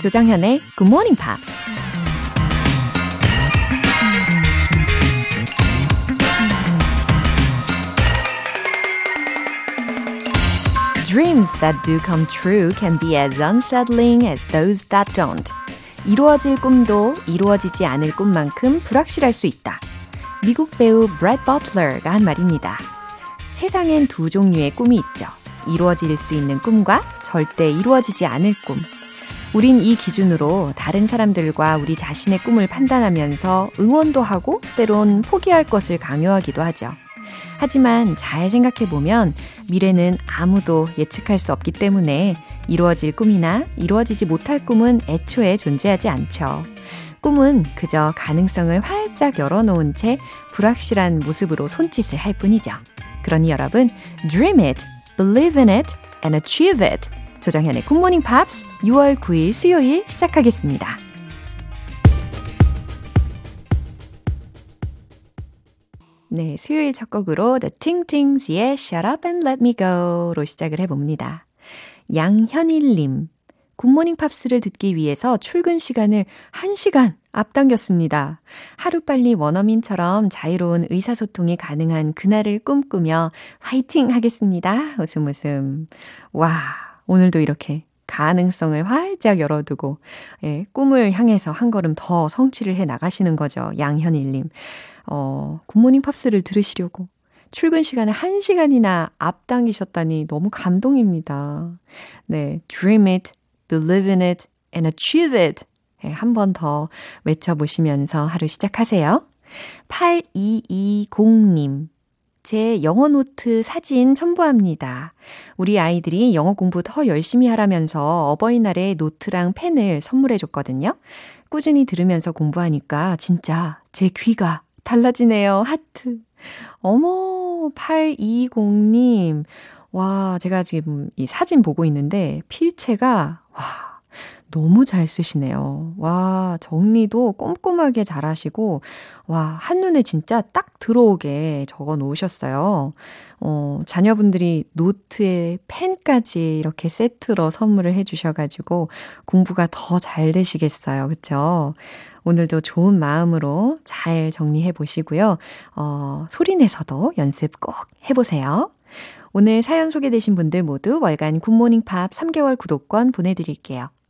조정현의 Good Morning Pops. Dreams that do come true can be as unsettling as those that don't. 이루어질 꿈도 이루어지지 않을 꿈만큼 불확실할 수 있다. 미국 배우 브래드 버틀러가 한 말입니다. 세상엔 두 종류의 꿈이 있죠. 이루어질 수 있는 꿈과 절대 이루어지지 않을 꿈. 우린 이 기준으로 다른 사람들과 우리 자신의 꿈을 판단하면서 응원도 하고 때론 포기할 것을 강요하기도 하죠. 하지만 잘 생각해보면 미래는 아무도 예측할 수 없기 때문에 이루어질 꿈이나 이루어지지 못할 꿈은 애초에 존재하지 않죠. 꿈은 그저 가능성을 활짝 열어놓은 채 불확실한 모습으로 손짓을 할 뿐이죠. 그러니 여러분, dream it, believe in it, and achieve it. 조정현의 굿모닝 팝스 6월 9일 수요일 시작하겠습니다. 네, 수요일 첫 곡으로 The Ting Tings의 Shut Up and Let Me Go로 시작을 해봅니다. 양현일님, 굿모닝 팝스를 듣기 위해서 출근 시간을 1시간 앞당겼습니다. 하루빨리 원어민처럼 자유로운 의사소통이 가능한 그날을 꿈꾸며 화이팅 하겠습니다. 웃음 웃음. 와, 오늘도 이렇게 가능성을 활짝 열어두고, 예, 꿈을 향해서 한 걸음 더 성취를 해 나가시는 거죠. 양현일님. 어, 굿모닝 팝스를 들으시려고 출근 시간을 1시간이나 앞당기셨다니 너무 감동입니다. 네, dream it, believe in it, and achieve it. 네, 한번 더 외쳐보시면서 하루 시작하세요. 8220님. 제 영어 노트 사진 첨부합니다. 우리 아이들이 영어 공부 더 열심히 하라면서 어버이날에 노트랑 펜을 선물해 줬거든요. 꾸준히 들으면서 공부하니까 진짜 제 귀가 달라지네요. 하트. 어머, 820님. 와, 제가 지금 이 사진 보고 있는데 필체가, 와, 너무 잘 쓰시네요. 와, 정리도 꼼꼼하게 잘 하시고, 와, 한눈에 진짜 딱 들어오게 적어 놓으셨어요. 어, 자녀분들이 노트에 펜까지 이렇게 세트로 선물을 해 주셔가지고 공부가 더 잘 되시겠어요. 그쵸? 오늘도 좋은 마음으로 잘 정리해 보시고요. 어, 소리내서도 연습 꼭 해보세요. 오늘 사연 소개되신 분들 모두 월간 굿모닝 팝스 3개월 구독권 보내드릴게요.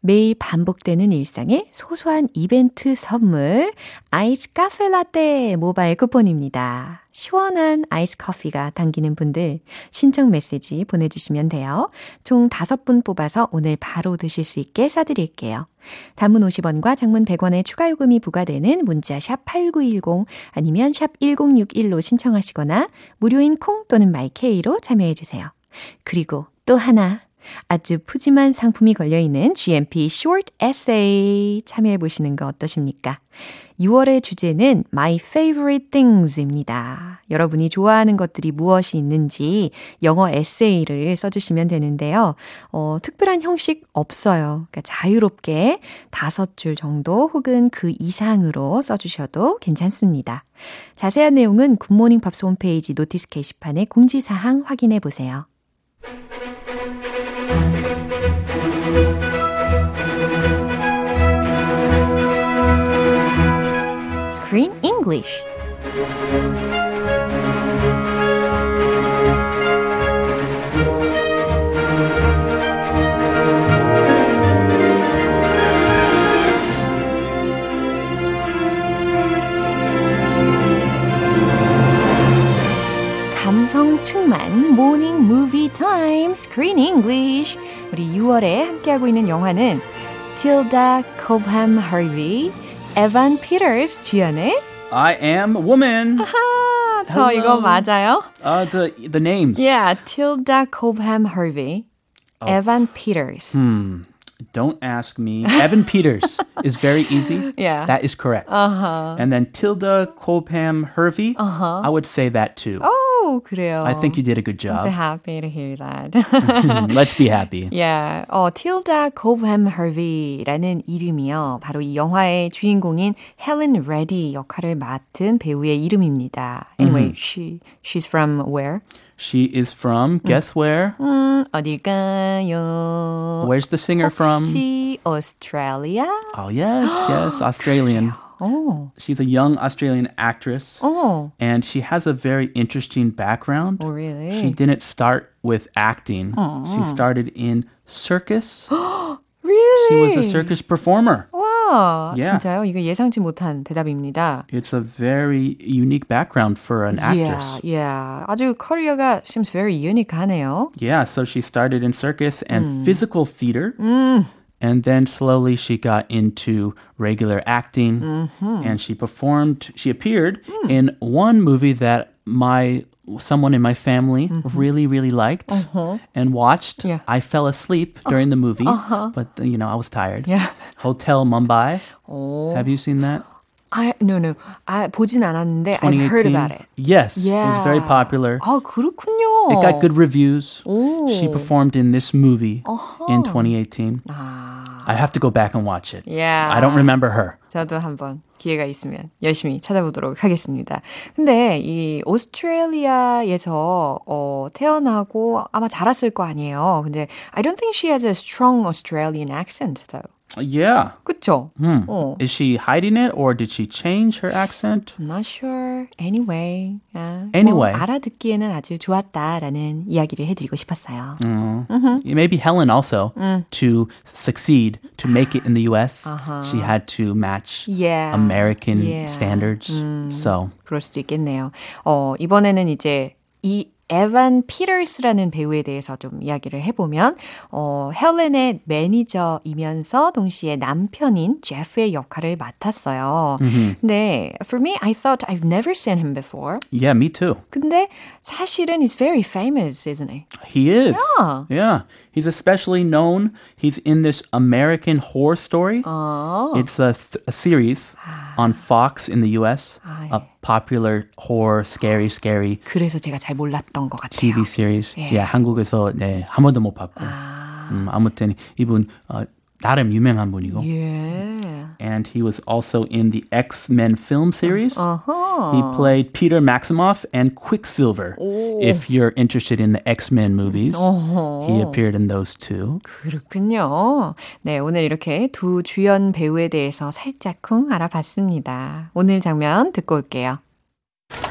매일 반복되는 일상의 소소한 이벤트 선물, 아이스 카페 라떼 모바일 쿠폰입니다. 시원한 아이스 커피가 당기는 분들 신청 메시지 보내주시면 돼요. 총 5분 뽑아서 오늘 바로 드실 수 있게 싸드릴게요. 단문 50원과 장문 100원의 추가 요금이 부과되는 문자 샵 8910 아니면 샵 1061로 신청하시거나 무료인 콩 또는 마이케이로 참여해주세요. 그리고 또 하나 아주 푸짐한 상품이 걸려있는 GMP Short Essay 참여해 보시는 거 어떠십니까? 6월의 주제는 My Favorite Things입니다. 여러분이 좋아하는 것들이 무엇이 있는지 영어 에세이를 써주시면 되는데요. 어, 특별한 형식 없어요. 그러니까 자유롭게 다섯 줄 정도 혹은 그 이상으로 써주셔도 괜찮습니다. 자세한 내용은 굿모닝 팝스 홈페이지 notice 게시판에 공지사항 확인해 보세요. Screen English. 충만 모닝 무비 타임 Screen English. 우리 6월에 함께하고 있는 영화는 Tilda Cobham Harvey, 에반 피터스 주연의 I am a woman. 하하, 저 Hello. 이거 맞아요? Uh, the the names. Yeah, Tilda Cobham Harvey, 에반 피터스. Hmm. Don't ask me. Evan Peters is very easy. Yeah. That is correct. Uh-huh. And then Tilda Cobham Hervey. Uh-huh. I would say that too. Oh, 오, 그래요. I think you did a good I'm so job. happy to hear that. Let's be happy. yeah. 어, Tilda Cobham Hervey라는 이름이요. 바로 이 영화의 주인공인 Helen Reddy 역할을 맡은 배우의 이름입니다. Anyway, she she's from where? She is from, guess where? 음, 어딜까요? Where's the singer from? 혹시 Australia? Oh, yes, yes, Australian. 어, She's a young Australian actress. 어. and she has a very interesting background. Oh, really? She didn't start with acting. She started in circus. really? She was a circus performer. 와, Yeah. 진짜요? 이거 예상치 못한 대답입니다. It's a very unique background for an actress. Yeah, yeah. 아주 커리어가 seems very unique하네요. Yeah, so she started in circus and physical theater. Mm. And then slowly she got into regular acting Mm-hmm. and she performed, she appeared Mm. in one movie that my someone in my family really really liked and watched. Mm-hmm. Uh-huh. Yeah. I fell asleep during the movie, but you know, I was tired. Yeah. Hotel Mumbai. 오. Have you seen that? I no no. 아 보진 않았는데 I've heard 2018? about it. Yes, it was very Yeah. popular. 아 그렇군요. It got good reviews. 오. She performed in this movie Uh-huh. in 2018. 아, I have to go back and watch it. yeah. I don't remember her. 저도 한번 기회가 있으면 열심히 찾아보도록 하겠습니다. 근데 이 오스트레일리아에서 어, 태어나고 아마 자랐을 거 아니에요. 근데 I don't think she has a strong Australian accent though. Yeah. 그쵸? Hmm. 어. Is she hiding it or did she change her accent? I'm not sure. Anyway. 아, Anyway. 뭐 알아듣기에는 아주 좋았다라는 이야기를 해드리고 싶었어요. Mm. Maybe Helen also to succeed to make it in the US. She had to match Yeah. American Yeah. standards. So 그럴 수도 있겠네요. 어, 이번에는 이제 이 에반 피터스라는 배우에 대해서 좀 이야기를 해보면 어, 헬렌의 매니저이면서 동시에 남편인 제프의 역할을 맡았어요. 근데 for me, I thought I've never seen him before. yeah, me too. 근데 사실은 he's very famous, isn't he? He is. Yeah. Yeah. He's especially known. He's in this American horror story. 어. It's a, th- a series on Fox in the US. 아, A popular horror, scary, scary 그래서 제가 잘 몰랐던 것 같아요. TV series. 예. Yeah, 한국에서 네, 한 번도 못 봤고. 아, 음, 아무튼 이분 어, 나름 유명한 분이고. 예. And he was also in the X-Men film series. 어허. He played Peter Maximoff and Quicksilver. 오. If you're interested in the X-Men movies, 어허. he appeared in those too. 그렇군요. 네, 오늘 이렇게 두 주연 배우에 대해서 살짝쿵 알아봤습니다. 오늘 장면 듣고 올게요.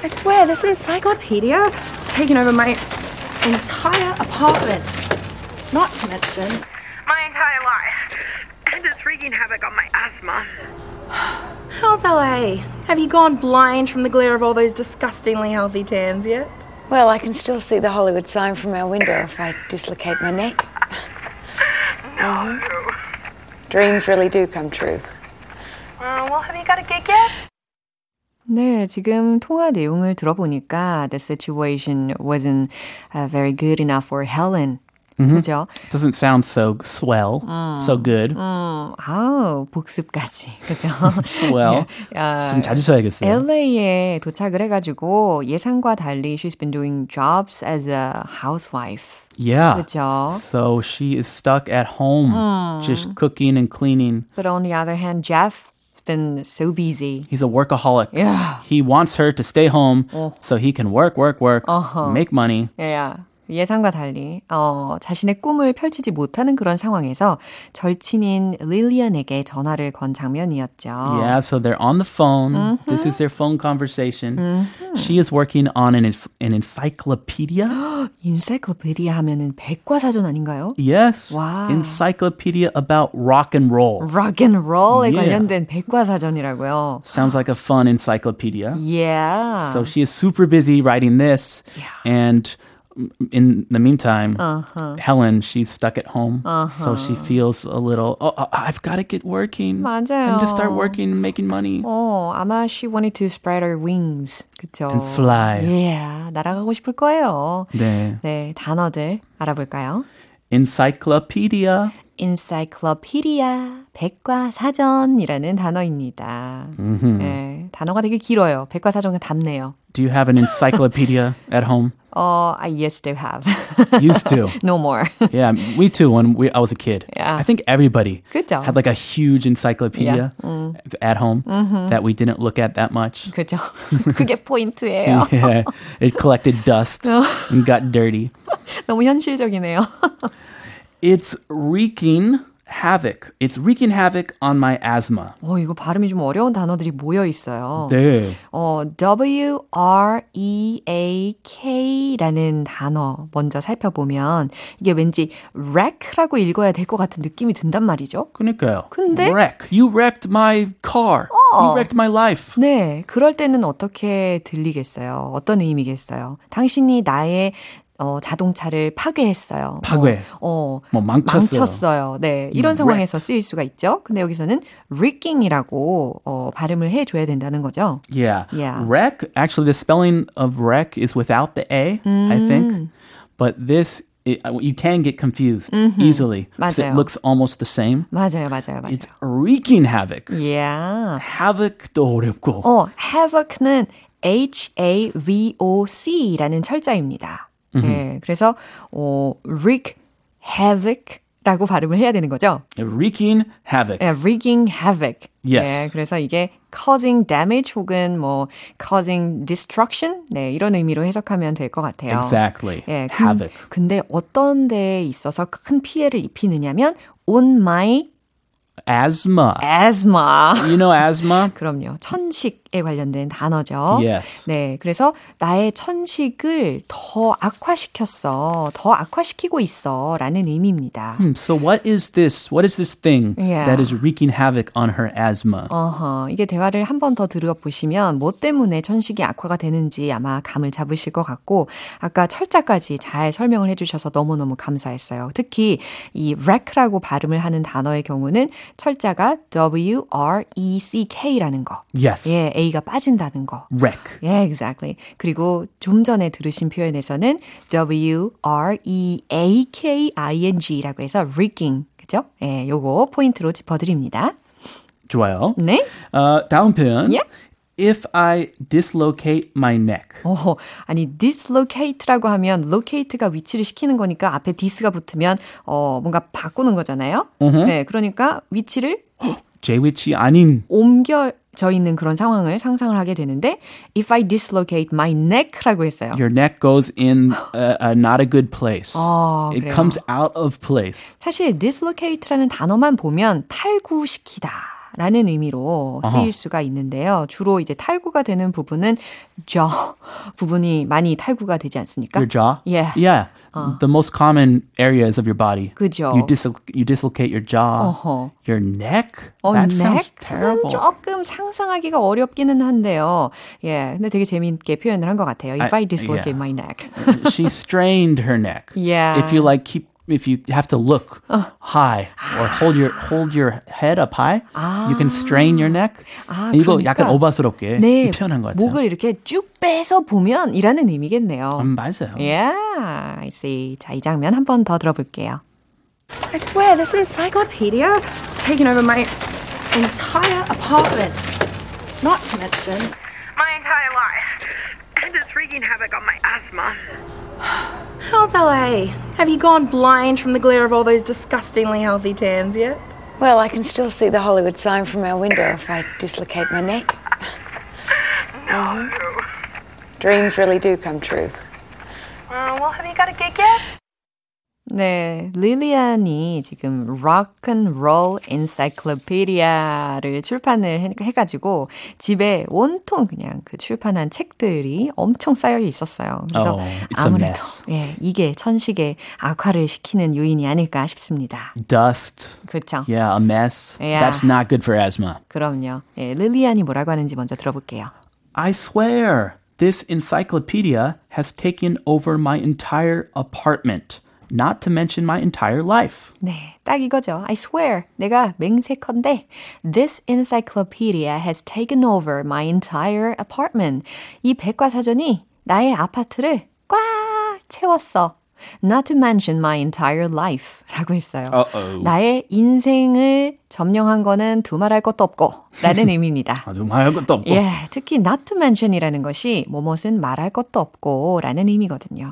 I swear, this encyclopedia has taken over my entire apartment. Not to mention, my entire life. And it's wreaking havoc on my asthma. how's LA? Have you gone blind from the glare of all those disgustingly healthy tans yet? Well, I can still see the Hollywood sign from our window if I dislocate my neck. No. Dreams really do come true. Uh, well, have you got a gig yet? 네, 지금 통화 내용을 들어보니까 the situation wasn't uh, very good enough for Helen. 그죠? Doesn't sound so swell, so good. 음, 아우, 복습까지. 그죠? swell. 아, 좀 자주 써야겠어요. LA에 도착을 해가지고 예상과 달리 she's been doing jobs as a housewife. Yeah. 그죠? So she is stuck at home, just cooking and cleaning. But on the other hand, Jeff has been so busy. He's a workaholic. Yeah. He wants her to stay home so he can work, work, work, make money. Yeah. 예상과 달리 어, 자신의 꿈을 펼치지 못하는 그런 상황에서 절친인 릴리언에게 전화를 건 장면이었죠. Yeah, so they're on the phone. This is their phone conversation. She is working on an, an encyclopedia. 인사이클로피디아 하면은 백과사전 아닌가요? yes. Wow. Encyclopedia about rock and roll. 락앤롤에 Yeah. 관련된 백과사전이라고요. Sounds like a fun encyclopedia. Yeah. So she is super busy writing this. And in the meantime, Uh-huh. Helen, she's stuck at home. So she feels a little, oh, oh, I've got to get working. 맞아요. I need to start working and making money. 어, 아마 she wanted to spread her wings. 그쵸? And fly. Yeah, 날아가고 싶을 거예요. 네. 네, 단어들 알아볼까요? Encyclopedia. encyclopedia, 백과사전이라는 단어입니다. 네, 단어가 되게 길어요. 백과사전은 답네요. Do you have an encyclopedia at home? 어, I used to have. Used to. no more. Yeah, me too. When we, I was a kid, Yeah. I think everybody 그죠? had like a huge encyclopedia at home that we didn't look at that much. 그죠? 그게 포인트예요. Yeah, it collected dust and got dirty. 너무 현실적이네요. It's wreaking havoc. It's wreaking havoc on my asthma. 어, 이거 발음이 좀 어려운 단어들이 모여 있어요. 네. 어, W-R-E-A-K라는 단어 먼저 살펴보면 이게 왠지 wreck라고 읽어야 될 것 같은 느낌이 든단 말이죠. 그러니까요. 근데? wreck. You wrecked my car. You wrecked my life. 네, 그럴 때는 어떻게 들리겠어요? 어떤 의미겠어요? 당신이 나의 어, 자동차를 파괴했어요. 파괴. 뭐, 어, 뭐 망쳤어요. 망쳤어요. 네, 이런 상황에서. 쓰일 수가 있죠. 근데 여기서는 wrecking이라고 어, 발음을 해 줘야 된다는 거죠. Yeah. Yeah. Wreck, actually, the spelling of wreck is without the A, I Mm. think. But this, it, you can get confused easily. 'cause 맞아요. It looks almost the same. 맞아요, 맞아요, 맞아요. It's wreaking havoc. Yeah. havoc도 어렵고. 어, havoc는 H-A-V-O-C라는 철자입니다. 네, 그래서 어, wreak havoc라고 발음을 해야 되는 거죠. wreaking havoc. 네, wreaking havoc. Yes. 네, 그래서 이게 causing damage 혹은 뭐 causing destruction 네, 이런 의미로 해석하면 될 것 같아요. Exactly. 예, 근- havoc. 근데 어떤 데에 있어서 큰 피해를 입히느냐면 on my Asthma. asthma. You know asthma? 그럼요. 천식 에 관련된 단어죠. Yes. 네, 그래서 나의 천식을 더 악화시켰어, 더 악화시키고 있어라는 의미입니다. Hmm, So what is this? What is this thing Yeah. that is wreaking havoc on her asthma? 어허, 이게 대화를 한 번 더 들어보시면 뭐 때문에 천식이 악화가 되는지 아마 감을 잡으실 것 같고 아까 철자까지 잘 설명을 해주셔서 너무너무 감사했어요. 특히 이 wreck라고 발음을 하는 단어의 경우는 철자가 W-R-E-C-K라는 거. Yes. 예, A가 빠진다는 거. Wreck. 예, exactly. 그리고 좀 전에 들으신 표현에서는 W R E A K I N G라고 해서 wreaking. 그죠? 예, 요거 포인트로 짚어 드립니다. 좋아요. 네? 어, 다음 표현. Yeah. If I dislocate my neck. 어, 아니 dislocate라고 하면 locate가 위치를 시키는 거니까 앞에 dis가 붙으면 어 뭔가 바꾸는 거잖아요. 네, 그러니까 위치를 제 위치 아닌 옮겨 져 있는 그런 상황을 상상을 하게 되는데 if I dislocate my neck라고 했어요. your neck goes in a, a not a good place. 아, it 그래요? comes out of place. 사실 dislocate라는 단어만 보면 탈구시키다. 라는 의미로 쓰일 수가 있는데요. 주로 이제 탈구가 되는 부분은 jaw 부분이 많이 탈구가 되지 않습니까? Your jaw? Yeah. Yeah. The most common areas of your body. 그죠. You, dislo- you dislocate your jaw. 어허. Your neck? 어, that sounds terrible. 조금 상상하기가 어렵기는 한데요. 예, 근데 되게 재미있게 표현을 한 것 같아요. If I, I- dislocate yeah. my neck. she strained her neck. Yeah. If you like keep if you have to look high or hold your hold your head up high, you can strain your neck. 아, 이거 그러니까 약간 오바스럽게 네, 표현한 것 같아요. 목을 이렇게 쭉 빼서 보면 이라는 의미겠네요. 음, 맞아요. Yeah, I see. 자, 이 장면 한 번 더 들어볼게요. I swear, this encyclopedia has taken over my entire apartment. Not to mention, My entire life. And it's wreaking havoc on my asthma. how's LA? Have you gone blind from the glare of all those disgustingly healthy tans yet? Well, I can still see the Hollywood sign from our window if I dislocate my neck. No. Dreams really do come true. Uh, well, have you got a gig yet? 네, 릴리안이 지금 Rock and Roll Encyclopedia를 출판을 해- 해가지고 집에 온통 그냥 그 출판한 책들이 엄청 쌓여 있었어요. 그래서 Oh, 아무래도. 예, 이게 천식의 악화를 시키는 요인이 아닐까 싶습니다. Dust. 그렇죠? Yeah, a mess. Yeah. That's not good for asthma. 그럼요. 예, 릴리안이 뭐라고 하는지 먼저 들어볼게요. I swear, this encyclopedia has taken over my entire apartment, not to mention my entire life. 네, 딱 이거죠. I swear, 내가 맹세컨대 This encyclopedia has taken over my entire apartment. 이 백과사전이 나의 아파트를 꽉 채웠어. Not to mention my entire life. 라고 했어요. Uh-oh. 나의 인생을 점령한 거는 두말할 것도 없고 라는 의미입니다. 아주 말할 것도 없고. 예, 특히 not to mention이라는 것이 뭐뭇은 말할 것도 없고 라는 의미거든요.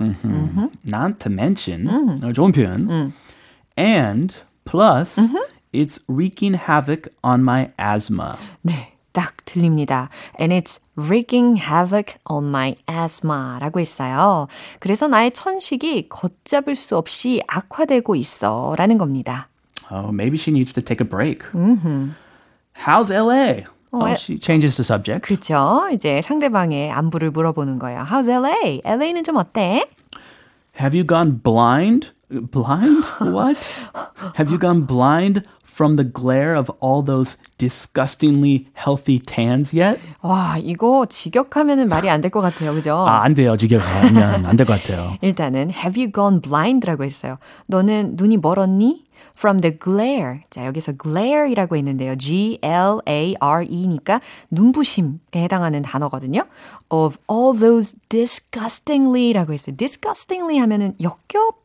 Not to mention. 어, 좋은 표현. And plus, it's wreaking havoc on my asthma. 네, 딱 들립니다. And it's wreaking havoc on my asthma 라고 했어요. 그래서 나의 천식이 걷잡을 수 없이 악화되고 있어 라는 겁니다. Oh, maybe she needs to take a break. How's LA? Oh, 에- she changes the subject. 그렇죠. 이제 상대방의 안부를 물어보는 거예요. How's LA? LA는 좀 어때? Have you gone blind? Blind? What? Have you gone blind from the glare of all those disgustingly healthy tans yet? 와, 이거 직역하면은 말이 안 될 것 같아요. 그죠? 아, 안 돼요. 지겨가면 안 될 것 같아요. 일단은 have you gone blind라고 했어요. 너는 눈이 멀었니? From the glare. 자, 여기서 glare이라고 했는데요. G-L-A-R-E니까 눈부심에 해당하는 단어거든요. Of all those disgustingly라고 했어요. disgustingly 하면은 역겹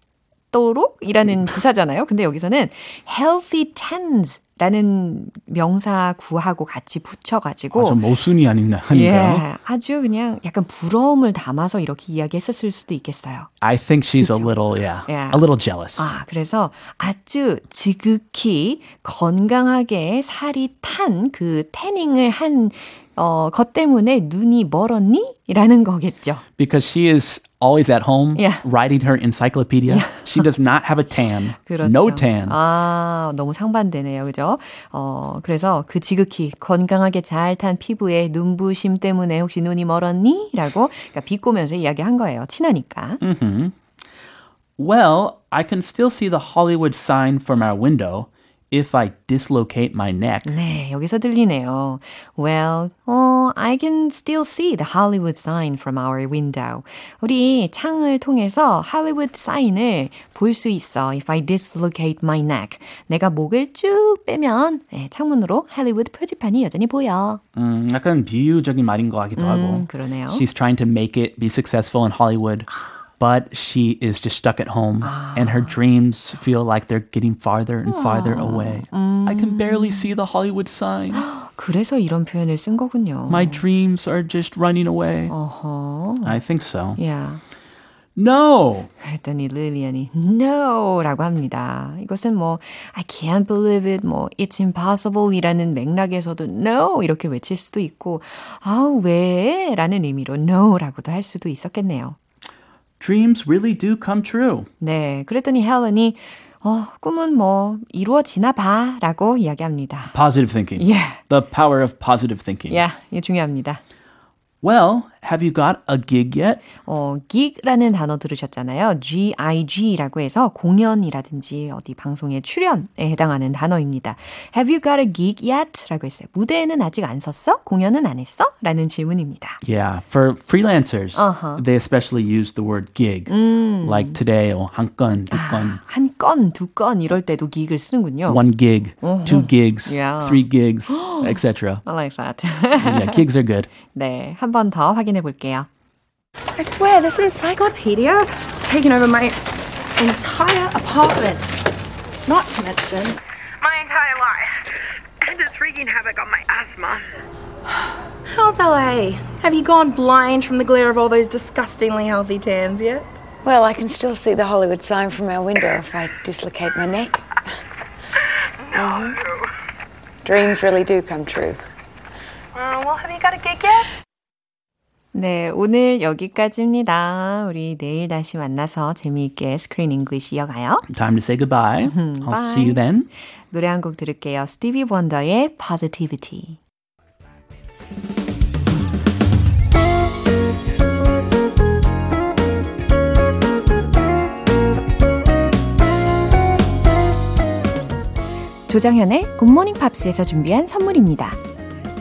도록 이라는 부사잖아요. 근데 여기서는 healthy tans 라는 명사 구하고 같이 붙여가지고 아, 좀 모순이 아닌가 하니까요. 예, 아주 그냥 약간 부러움을 담아서 이렇게 이야기했었을 수도 있겠어요. I think she's a little, yeah, Yeah. a little jealous. 아, 그래서 아주 지극히 건강하게 살이 탄 그 태닝을 한, 어, 것 때문에 눈이 멀었니? 라는 거겠죠. Because she is always at home Yeah. writing her encyclopedia. She does not have a tan. 그렇죠. No tan. 아, 너무 상반되네요. 그죠? 어, 그래서 그 지극히 건강하게 잘 탄 피부에 눈부심 때문에 혹시 눈이 멀었니? 라고 그러니까 비꼬면서 이야기한 거예요. 친하니까. Well, I can still see the Hollywood sign from our window if I dislocate my neck. 네, 여기서 들리네요. Well, 어, I can still see the Hollywood sign from our window. 우리 창을 통해서 할리우드 사인을 볼 수 있어. If I dislocate my neck. 내가 목을 쭉 빼면 네, 창문으로 할리우드 표지판이 여전히 보여. 음, 약간 비유적인 말인 것 같기도 하고. 음, 그러네요. She's trying to make it be successful in Hollywood. But she is just stuck at home, and her dreams feel like they're getting farther and farther away. I can barely see the Hollywood sign. 그래서 이런 표현을 쓴 거군요. My dreams are just running away. 어허. I think so. Yeah. No! 그랬더니 릴리안이 no라고 합니다. 이것은 뭐 I can't believe it, 뭐 it's impossible 이라는 맥락에서도 no 이렇게 외칠 수도 있고 아우 왜? 라는 의미로 no라고도 할 수도 있었겠네요. Dreams really do come true. 네, 그랬더니 헬렌이 어, 꿈은 뭐 이루어지나 봐 라고 이야기합니다. Positive thinking. Yeah. The power of positive thinking. 야, 이게 중요합니다. Well, have you got a gig yet? 어, gig라는 단어 들으셨잖아요. G-I-G라고 해서 공연이라든지 어디 방송의 출연에 해당하는 단어입니다. Have you got a gig yet? 라고 했어요. 무대에는 아직 안 섰어? 공연은 안 했어? 라는 질문입니다. Yeah, for freelancers, Uh-huh. they especially use the word gig. Like today, oh, 한 건, 두 건, 한 건, 두 건 이럴 때도 gig을 쓰는군요. one gig, two gigs, Yeah. three gigs, etc. I like that. yeah, gigs are good. 네, 한 번 더 확인 해 볼게요. I swear, this encyclopedia has taken over my entire apartment. Not to mention, My entire life. And it's wreaking havoc on my asthma. how's LA? Have you gone blind from the glare of all those disgustingly healthy tans yet? Well, I can still see the Hollywood sign from our window if I dislocate my neck. No. Dreams really do come true. Uh, well, have you got a gig yet? 네, 오늘 여기까지입니다. 우리 내일 다시 만나서 재미있게 스크린 잉글리시 이어가요. Time to say goodbye. I'll see you then. 노래 한 곡 들을게요. 스티비 원더의 Positivity. 조정현의 굿모닝 팝스에서 준비한 선물입니다.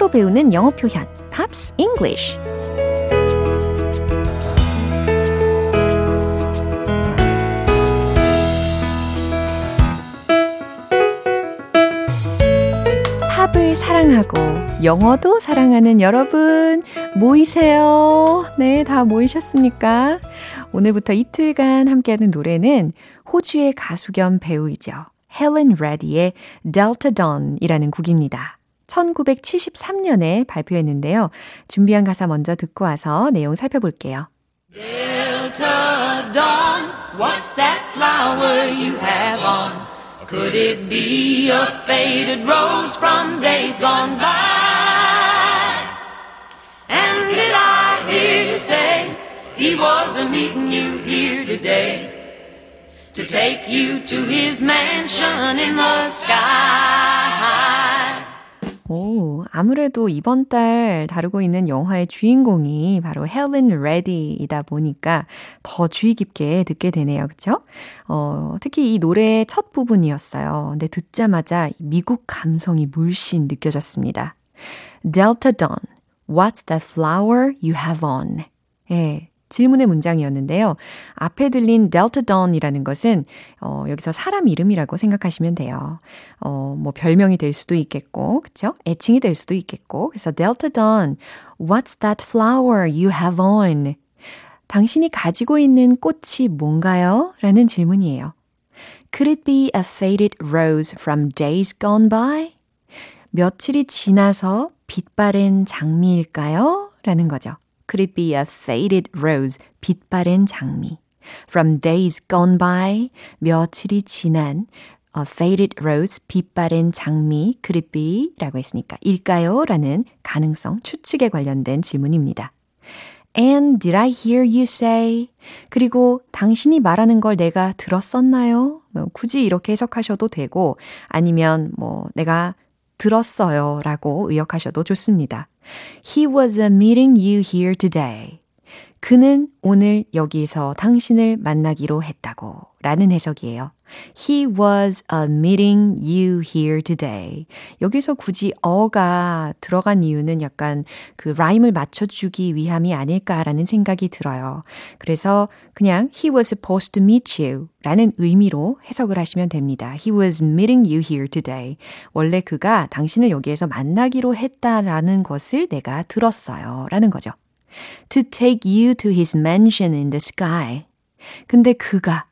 팝으로 배우는 영어 표현 Pops English 팝을 사랑하고 영어도 사랑하는 여러분 모이세요. 네, 다 모이셨습니까? 오늘부터 이틀간 함께하는 노래는 호주의 가수 겸 배우이죠. 헬렌 레디의 Delta Dawn이라는 곡입니다. 1973년에 발표했는데요. 준비한 가사 먼저 듣고 와서 내용 살펴볼게요. Delta Dawn, what's that flower you have on? Could it be a faded rose from days gone by? And did I hear you say he wasn't meeting you here today? To take you to his mansion in the sky. 오, 아무래도 이번 달 다루고 있는 영화의 주인공이 바로 헬렌 레디이다 보니까 더 주의 깊게 듣게 되네요. 그쵸? 어, 특히 이 노래의 첫 부분이었어요. 근데 듣자마자 미국 감성이 물씬 느껴졌습니다. Delta Dawn, what's that flower you have on? 예, 질문의 문장이었는데요. 앞에 들린 Dawn이라는 것은 어, 여기서 사람 이름이라고 생각하시면 돼요. 어, 뭐 별명이 될 수도 있겠고, 그쵸? 애칭이 될 수도 있겠고. 그래서 Dawn, what's that flower you have on? 당신이 가지고 있는 꽃이 뭔가요? 라는 질문이에요. Could it be a faded rose from days gone by? 며칠이 지나서 빛바랜 장미일까요? 라는 거죠. Could it be a faded rose, 빛바랜 장미? From days gone by, 며칠이 지난 a faded rose, 빛바랜 장미, could it be? 라고 했으니까 일까요? 라는 가능성, 추측에 관련된 질문입니다. And did I hear you say? 그리고 당신이 말하는 걸 내가 들었었나요? 뭐 굳이 이렇게 해석하셔도 되고 아니면 뭐 내가 들었어요 라고 의역하셔도 좋습니다. He was meeting you here today. 그는 오늘 여기서 당신을 만나기로 했다고 라는 해석이에요. He was meeting you here today. 여기서 굳이 어가 들어간 이유는 약간 그 라임을 맞춰주기 위함이 아닐까라는 생각이 들어요. 그래서 그냥 he was supposed to meet you 라는 의미로 해석을 하시면 됩니다. He was meeting you here today. 원래 그가 당신을 여기에서 만나기로 했다라는 것을 내가 들었어요. 라는 거죠. To take you to his mansion in the sky. 근데 그가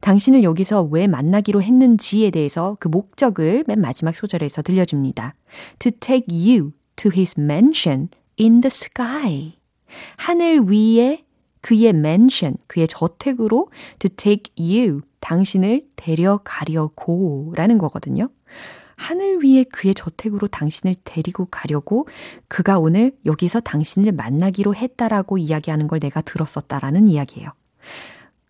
당신을 여기서 왜 만나기로 했는지에 대해서 그 목적을 맨 마지막 소절에서 들려줍니다. To take you to his mansion in the sky. 하늘 위에 그의 mansion, 그의 저택으로 to take you, 당신을 데려가려고 라는 거거든요. 하늘 위에 그의 저택으로 당신을 데리고 가려고 그가 오늘 여기서 당신을 만나기로 했다라고 이야기하는 걸 내가 들었었다라는 이야기예요.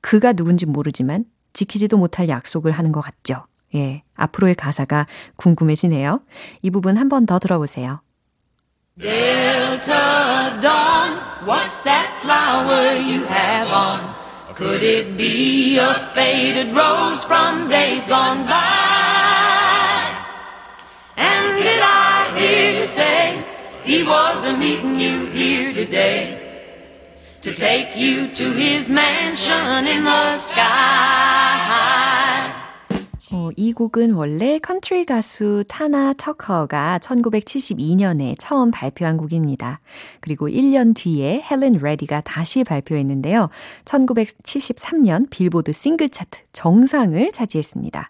그가 누군지 모르지만 지키지도 못할 약속을 하는 것 같죠. 예. 앞으로의 가사가 궁금해지네요. 이 부분 한 번 더 들어보세요. Delta Dawn, what's that flower you have on? Could it be a faded rose from days gone by? And did I hear you say he wasn't meeting you here today? To take you to his mansion in the sky. 어, 이 곡은 원래 컨트리 가수 타냐 터커가 1972년에 처음 발표한 곡입니다. 그리고 1년 뒤에 헬렌 레디가 다시 발표했는데요. 1973년 빌보드 싱글 차트 정상을 차지했습니다.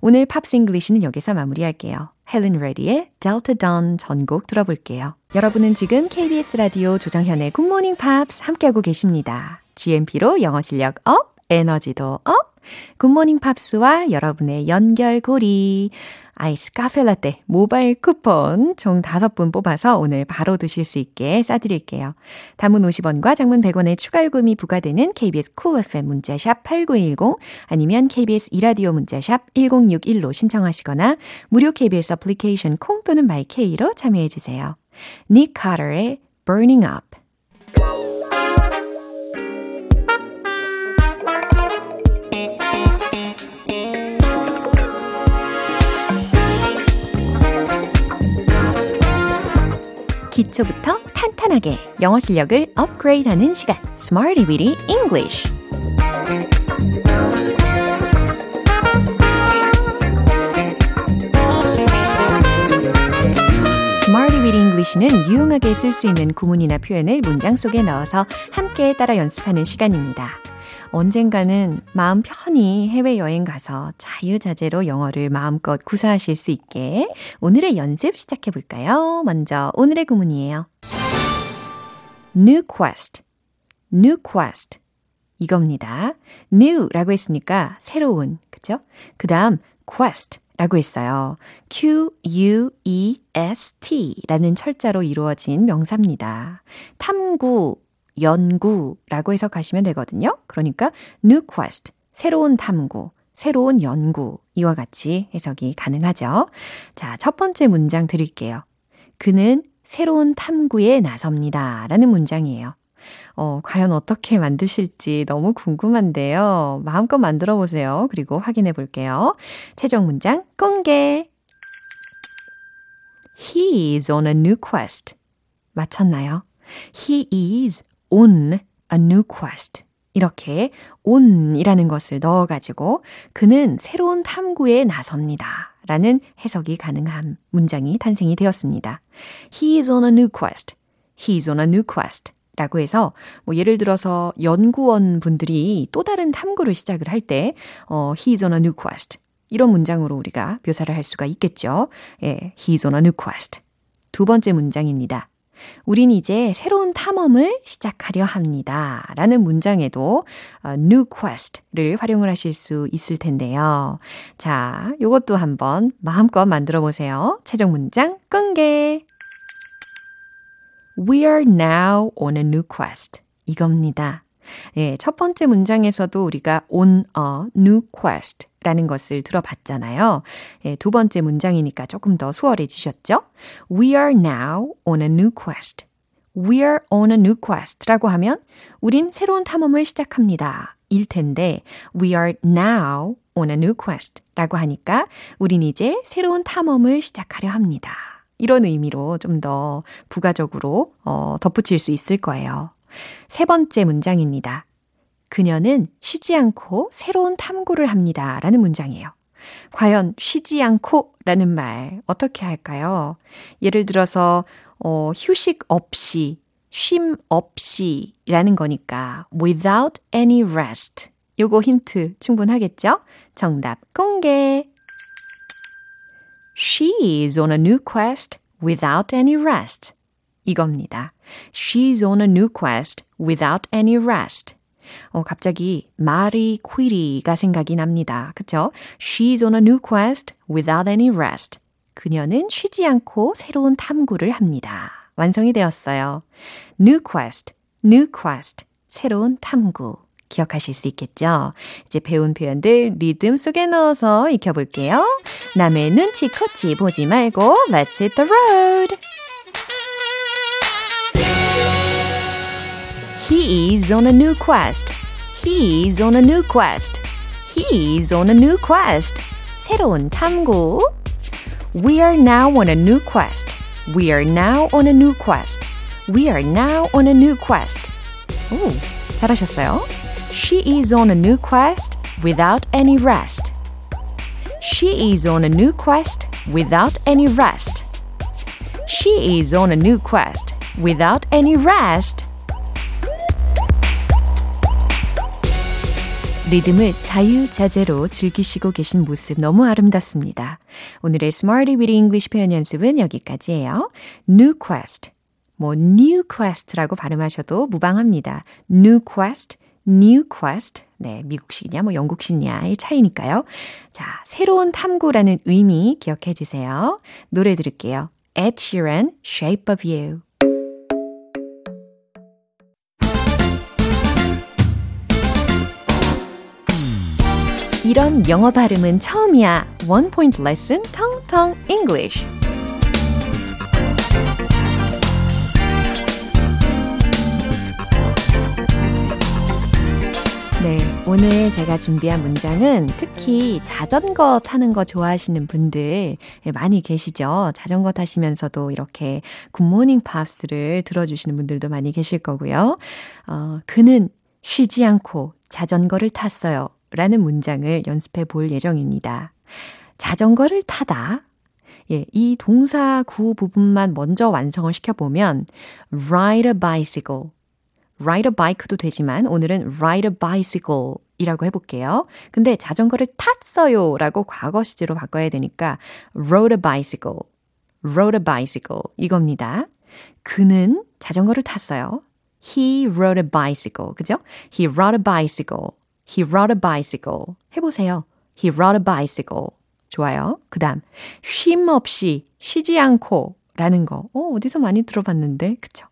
오늘 Pops English는 여기서 마무리할게요. 헬렌 레디의 Delta Dawn 전곡 들어볼게요. 여러분은 지금 KBS 라디오 조정현의 굿모닝 팝스 함께하고 계십니다. GMP로 영어 실력 up, 에너지도 up! 굿모닝 팝스와 여러분의 연결고리. 아이스 카페 라떼 모바일 쿠폰 총 5분 뽑아서 오늘 바로 드실 수 있게 쏴드릴게요. 단문 50원과 장문 100원의 추가 요금이 부과되는 KBS Cool FM 문자샵 8910 아니면 KBS 이라디오 문자샵 1061로 신청하시거나 무료 KBS 애플리케이션 콩 또는 마이케이로 참여해 주세요. 닉 카터의 Burning Up 기초부터 탄탄하게 영어 실력을 업그레이드하는 시간, Smarty Weedy English. Weedy English는 유용하게 쓸 수 있는 구문이나 표현을 문장 속에 넣어서 함께 따라 연습하는 시간입니다. 언젠가는 마음 편히 해외여행 가서 자유자재로 영어를 마음껏 구사하실 수 있게 오늘의 연습 시작해 볼까요? 먼저 오늘의 구문이에요. New quest, new quest. 이겁니다. new라고 했으니까 새로운, 그쵸? 그 다음 quest 라고 했어요. Q-U-E-S-T 라는 철자로 이루어진 명사입니다. 탐구, 연구라고 해석하시면 되거든요. 그러니까 new quest, 새로운 탐구, 새로운 연구 이와 같이 해석이 가능하죠. 자, 첫 번째 문장 드릴게요. 그는 새로운 탐구에 나섭니다. 라는 문장이에요. 어, 과연 어떻게 만드실지 너무 궁금한데요. 마음껏 만들어 보세요. 그리고 확인해 볼게요. 최종 문장 공개. He is on a new quest. 맞췄나요? He is on a new quest. 이렇게 on이라는 것을 넣어가지고 그는 새로운 탐구에 나섭니다. 라는 해석이 가능한 문장이 탄생이 되었습니다. He is on a new quest. He is on a new quest. 라고 해서 뭐 예를 들어서 연구원 분들이 또 다른 탐구를 시작을 할 때 어, he is on a new quest. 이런 문장으로 우리가 묘사를 할 수가 있겠죠. 예, he is on a new quest. 두 번째 문장입니다. 우린 이제 새로운 탐험을 시작하려 합니다. 라는 문장에도 new quest를 활용을 하실 수 있을 텐데요. 자, 요것도 한번 마음껏 만들어 보세요. 최종 문장 끈게. We are now on a new quest. 이겁니다. 예, 첫 번째 문장에서도 우리가 on a new quest 라는 것을 들어봤잖아요. 예, 두 번째 문장이니까 조금 더 수월해지셨죠? We are now on a new quest. We are on a new quest 라고 하면 우린 새로운 탐험을 시작합니다. 일 텐데 we are now on a new quest 라고 하니까 우린 이제 새로운 탐험을 시작하려 합니다. 이런 의미로 좀 더 부가적으로 어, 덧붙일 수 있을 거예요. 세 번째 문장입니다. 그녀는 쉬지 않고 새로운 탐구를 합니다. 라는 문장이에요. 과연 쉬지 않고 라는 말 어떻게 할까요? 예를 들어서, 어, 휴식 없이, 쉼 없이 라는 거니까 without any rest. 요거 힌트 충분하겠죠? 정답 공개. She is on a new quest without any rest. 이겁니다. She's on a new quest without any rest. 어, 갑자기 마리 퀴리가 생각이 납니다. 그쵸? She's on a new quest without any rest. 그녀는 쉬지 않고 새로운 탐구를 합니다. 완성이 되었어요. New quest, new quest. 새로운 탐구. 기억하실 수 있겠죠? 이제 배운 표현들 리듬 속에 넣어서 익혀볼게요. 남의 눈치 코치 보지 말고 Let's hit the road! He is on a new quest. He is on a new quest. He is on a new quest. 새로운 탐구. We are now on a new quest. We are now on a new quest. We are now on a new quest. 오, 잘하셨어요. She is on a new quest without any rest. She is on a new quest without any rest. She is on a new quest without any rest. 리듬을 자유자재로 즐기시고 계신 모습 너무 아름답습니다. 오늘의 Smarty with English 표현 연습은 여기까지예요. New quest. 뭐 new quest라고 발음하셔도 무방합니다. New quest, new quest. 네, 미국식이냐 뭐 영국식이냐의 차이니까요. 자, 새로운 탐구라는 의미 기억해 주세요. 노래 들을게요. Ed Sheeran, Shape of You. 이런 영어 발음은 처음이야. One point lesson, 텅텅 English. 네, 오늘 제가 준비한 문장은 특히 자전거 타는 거 좋아하시는 분들 많이 계시죠? 자전거 타시면서도 이렇게 굿모닝 팝스를 들어주시는 분들도 많이 계실 거고요. 어, 그는 쉬지 않고 자전거를 탔어요. 라는 문장을 연습해 볼 예정입니다. 자전거를 타다. 예, 이 동사 구 부분만 먼저 완성을 시켜보면 ride a bicycle ride a bike도 되지만 오늘은 ride a bicycle 이라고 해볼게요. 근데 자전거를 탔어요 라고 과거 시제로 바꿔야 되니까 rode a bicycle, rode a bicycle 이겁니다. 그는 자전거를 탔어요. He rode a bicycle. 그죠? He rode a bicycle. He rode a bicycle. 해보세요. He rode a bicycle. 좋아요. 그 다음, 쉼 없이, 쉬지 않고 라는 거. 어, 어디서 많이 들어봤는데. 그쵸?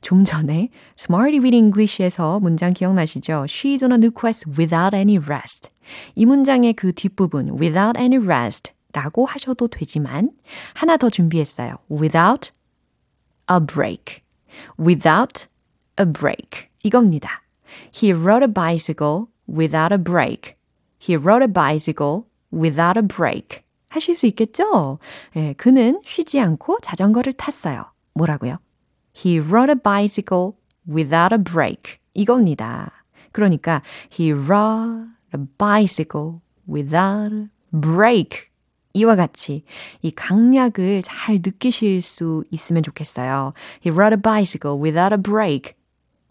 좀 전에 Smarty with English에서 문장 기억나시죠? She's on a new quest without any rest. 이 문장의 그 뒷부분 without any rest 라고 하셔도 되지만 하나 더 준비했어요. without a break. without a break. 이겁니다. He rode a bicycle without a break. He rode a bicycle without a break. 하실 수 있겠죠? 예, 그는 쉬지 않고 자전거를 탔어요. 뭐라고요? He rode a bicycle without a break. 이겁니다. 그러니까 he rode a bicycle without a break. 이와 같이 이 강약을 잘 느끼실 수 있으면 좋겠어요. He rode a bicycle without a break.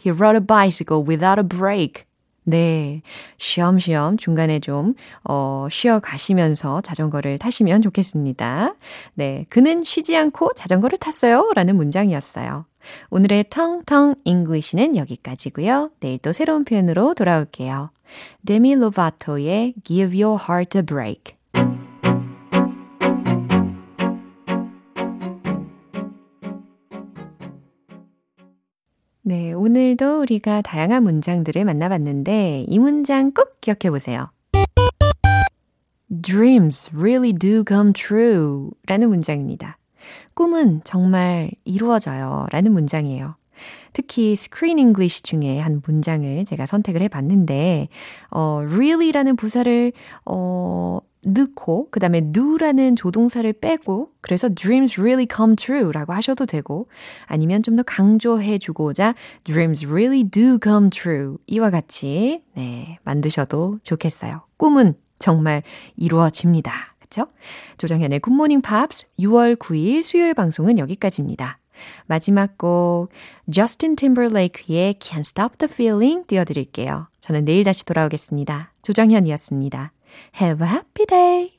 He rode a bicycle without a break. 네. 쉬엄쉬엄 중간에 좀, 어, 쉬어 가시면서 자전거를 타시면 좋겠습니다. 네. 그는 쉬지 않고 자전거를 탔어요. 라는 문장이었어요. 오늘의 텅텅 English는 여기까지고요. 내일 또 새로운 표현으로 돌아올게요. 데미 로바토의 Give Your Heart a Break. 네, 오늘도 우리가 다양한 문장들을 만나봤는데 이 문장 꼭 기억해 보세요. Dreams really do come true 라는 문장입니다. 꿈은 정말 이루어져요. 라는 문장이에요. 특히 Screen English 중에 한 문장을 제가 선택을 해 봤는데, 어, really라는 부사를, 어, 넣고, 그 다음에 do라는 조동사를 빼고, 그래서 dreams really come true 라고 하셔도 되고, 아니면 좀 더 강조해 주고자 dreams really do come true 이와 같이, 네, 만드셔도 좋겠어요. 꿈은 정말 이루어집니다. 그쵸? 조정현의 굿모닝 팝스 6월 9일 수요일 방송은 여기까지입니다. 마지막 곡 저스틴 팀버레이크의 Can't Stop the Feeling 띄워드릴게요. 저는 내일 다시 돌아오겠습니다. 조정현이었습니다. Have a happy day!